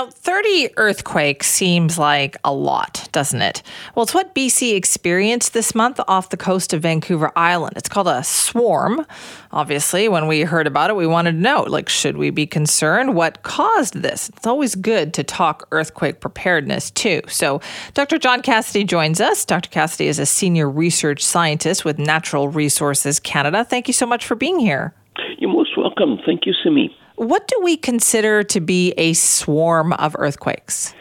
Now, 30 earthquakes seems like a lot, doesn't it? Well, it's what BC experienced this month off the coast of Vancouver Island. It's called a swarm. Obviously, when we heard about it, we wanted to know like, should we be concerned? What caused this? It's always good to talk earthquake preparedness, too. So, Dr. John Cassidy joins us. Dr. Cassidy is a senior research scientist with Natural Resources Canada. Thank you so much for being here. You're most welcome. Thank you, Simi. What do we consider to be a swarm of earthquakes?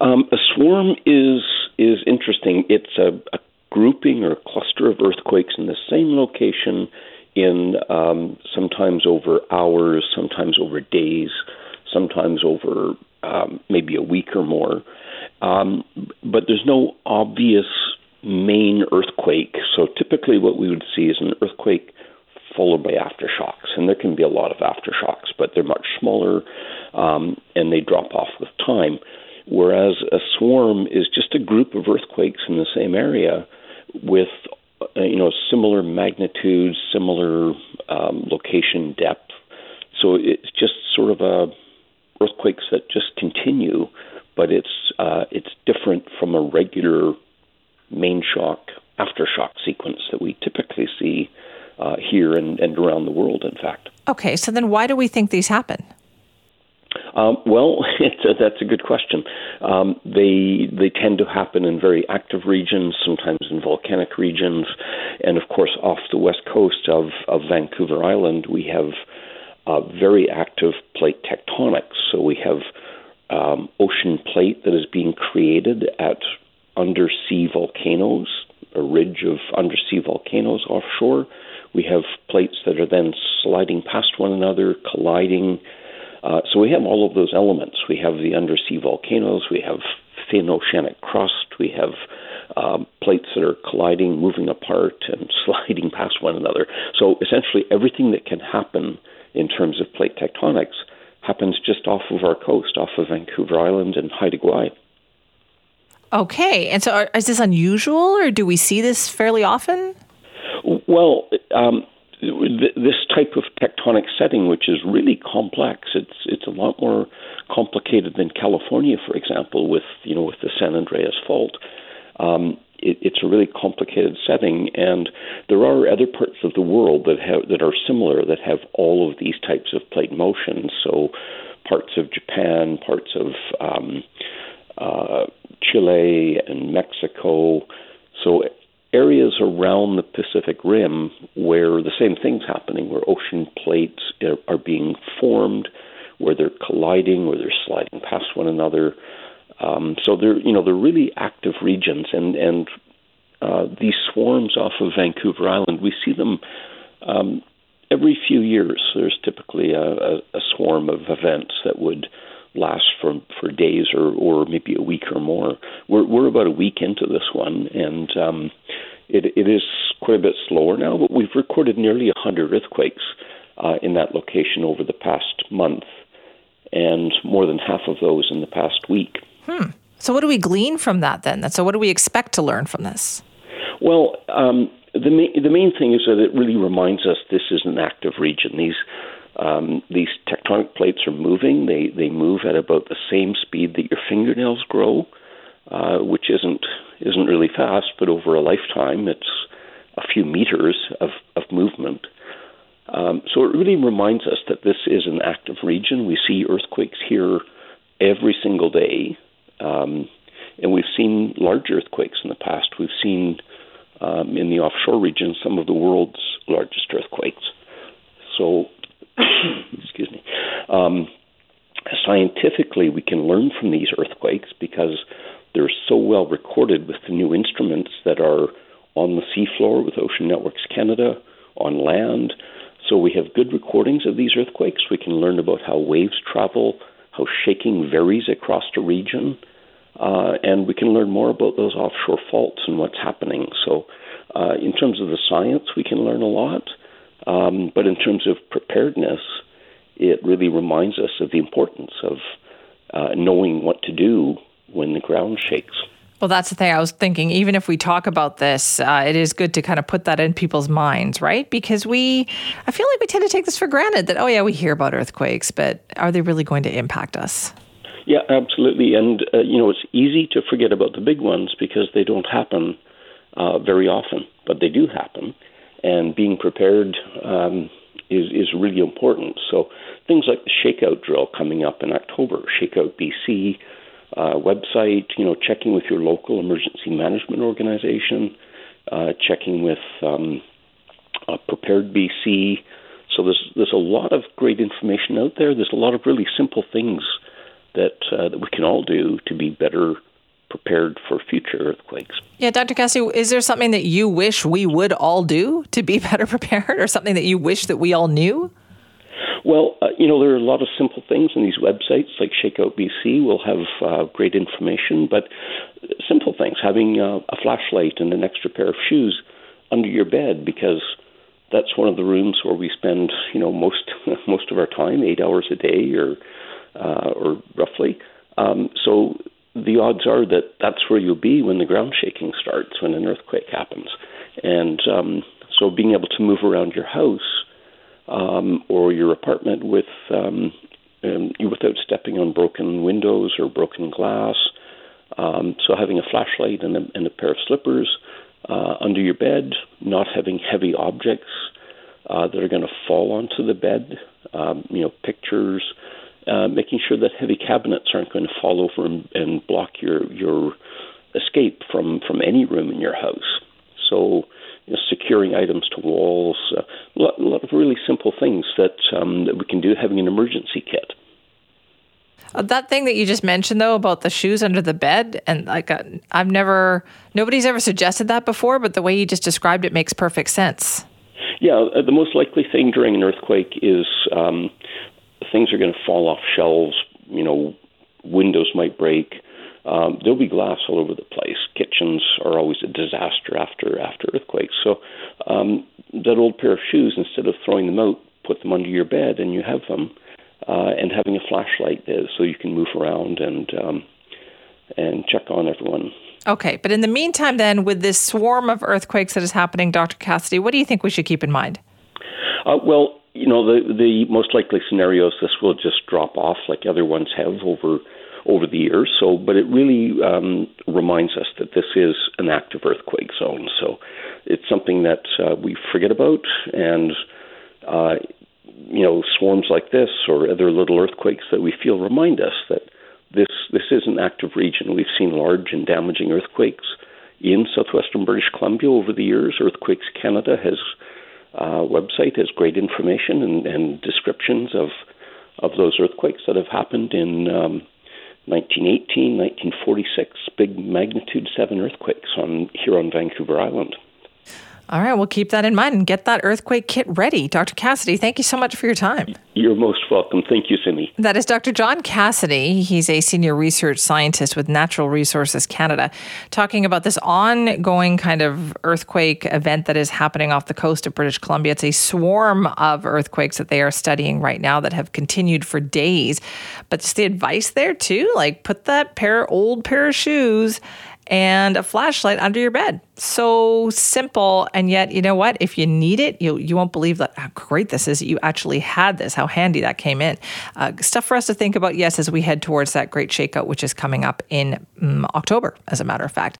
Um, a swarm is is interesting. It's a, a, grouping or a cluster of earthquakes in the same location, in um, sometimes over hours, sometimes over days, sometimes over um, maybe a week or more. Um, but there's no obvious main earthquake. So typically, what we would see is an earthquake followed by aftershocks. And there can be a lot of aftershocks, but they're much smaller um, and they drop off with time. Whereas a swarm is just a group of earthquakes in the same area with uh, you know similar magnitude, similar um, location depth. So it's just sort of a earthquakes that just continue, but it's uh, it's different from a regular main shock aftershock sequence that we typically uh, here and, and around the world, in fact. Okay, so then why do we think these happen? Um, well, a, that's a good question. Um, they they tend to happen in very active regions, sometimes in volcanic regions, and of course off the west coast of, of Vancouver Island, we have uh, very active plate tectonics. So we have um, ocean plate that is being created at undersea volcanoes, a ridge of undersea volcanoes offshore, we have plates that are then sliding past one another, colliding. Uh, so we have all of those elements. We have the undersea volcanoes, we have thin oceanic crust, we have um, plates that are colliding, moving apart, and sliding past one another. So essentially, everything that can happen in terms of plate tectonics happens just off of our coast, off of Vancouver Island and Haida Gwaii. Okay, and so are, is this unusual, or do we see this fairly often? Well, um, th- this type of tectonic setting, which is really complex, it's it's a lot more complicated than California, for example, with you know with the San Andreas Fault. Um, it, it's a really complicated setting, and there are other parts of the world that have that are similar that have all of these types of plate motions. So, parts of Japan, parts of um, uh, Chile and Mexico. Areas around the Pacific Rim where the same thing's happening, where ocean plates are, being formed, where they're colliding, where they're sliding past one another. Um, so they're you know they're really active regions, and and uh, these swarms off of Vancouver Island, we see them um, every few years. There's typically a, a, a swarm of events that would last for for days or or maybe a week or more. We're we're about a week into this one, and um, it it is quite a bit slower now. But we've recorded nearly hundred earthquakes uh, in that location over the past month, and more than half of those in the past week. Hmm. So what do we glean from that then? So what do we expect to learn from this? Well. Um, the main, the main thing is that it really reminds us this is an active region. These um, these tectonic plates are moving. They they move at about the same speed that your fingernails grow, uh, which isn't isn't really fast, but over a lifetime, it's a few meters of of movement. Um, so it really reminds us that this is an active region. We see earthquakes here every single day, um, and we've seen large earthquakes in the past. We've seen um, in the offshore region some of the world's largest earthquakes. So excuse me. Um, scientifically, we can learn from these earthquakes because so well recorded with the new instruments that are on the seafloor with Ocean Networks Canada, on land. So we have good recordings of these earthquakes. We can learn about how waves travel, how shaking varies across a region, uh, and we can learn more about those offshore faults and what's happening. So, uh, in terms of the science, we can learn a lot. Um, but in terms of preparedness, it really reminds us of the importance of uh, knowing what to do when the ground shakes. Well, that's the thing. I was thinking, even if we talk about this, uh, it is good to kind of put that in people's minds, right? Because we, I feel like we tend to take this for granted that, oh, yeah, we hear about earthquakes, but are they really going to impact us? Yeah, absolutely. And, uh, you know, it's easy to forget about the big ones because they don't happen uh, very often, but they do happen. And being prepared um, is, is really important. So things like the Shakeout drill coming up in October, Shakeout BC uh, website, you know, checking with your local emergency management organization, uh, checking with um, uh, Prepared BC. So there's there's a lot of great information out there. There's a lot of really simple things that uh, that we can all do to be better prepared for future earthquakes. Yeah, Dr. Cassidy, is there something that you wish we would all do to be better prepared, or something that you wish that we all knew? Well, uh, you know, there are a lot of simple things in these websites, like Shakeout BC will have uh, great information, but simple things, having uh, a flashlight and an extra pair of shoes under your bed, because that's one of the rooms where we spend, you know, most most of our time, eight hours a day, or uh, or roughly. Um, so the odds are that that's where you'll be when the ground shaking starts, when an earthquake happens, and um, so being able to move around your house um, or your apartment with um, um, without stepping on broken windows or broken glass. Um, so having a flashlight and a, and a pair of slippers uh, under your bed, not having heavy objects uh, that are going to fall onto the bed, um, you know, pictures, uh, making sure that heavy cabinets aren't going to fall over and, and block your your escape from from any room in your house. So you know, securing items to walls, uh, lot, a, lot, of really simple things that um, that we can do. Having an emergency kit. Uh, that thing that you just mentioned, though, about the shoes under the bed, and like uh, I've never, nobody's ever suggested that before, but the way you just described it makes perfect sense. Yeah, uh, the most likely thing during an earthquake is um, things are going to fall off shelves. You know, windows might break um, there'll be glass all over the place. Kitchens are always a disaster after after earthquakes. So um, that old pair of shoes, instead of throwing them out, put them under your bed, and you have them. Uh, and having a flashlight there so you can move around and um, and check on everyone. Okay, but in the meantime, then, with this swarm of earthquakes that is happening, Dr. Cassidy, what do you think we should keep in mind? Uh, well, you know, the the most likely scenarios this will just drop off like other ones have over over the years. So, but it really um, reminds us that this is an active earthquake zone. So, it's something that uh, we forget about, and uh, you know, swarms like this or other little earthquakes that we feel remind us that this this is an active region. We've seen large and damaging earthquakes in southwestern British Columbia over the years. Earthquakes Canada has uh, website has great information and, and descriptions of of those earthquakes that have happened in um, 1918, 1946, big magnitude 7 earthquakes on here on Vancouver Island. All right, we'll keep that in mind and get that earthquake kit ready. Dr. Cassidy, thank you so much for your time. You're most welcome. Thank you, Cindy. That is Dr. John Cassidy. He's a senior research scientist with Natural Resources Canada, talking about this ongoing kind of earthquake event that is happening off the coast of British Columbia. It's a swarm of earthquakes that they are studying right now that have continued for days. But just the advice there, too, like put that pair old pair of shoes and a flashlight under your bed. So simple. And yet, you know what? If you need it, you, you won't believe that how great this is you actually had this, how handy that came in. Uh, stuff for us to think about, yes, as we head towards that great shakeout, which is coming up in um, October, as a matter of fact.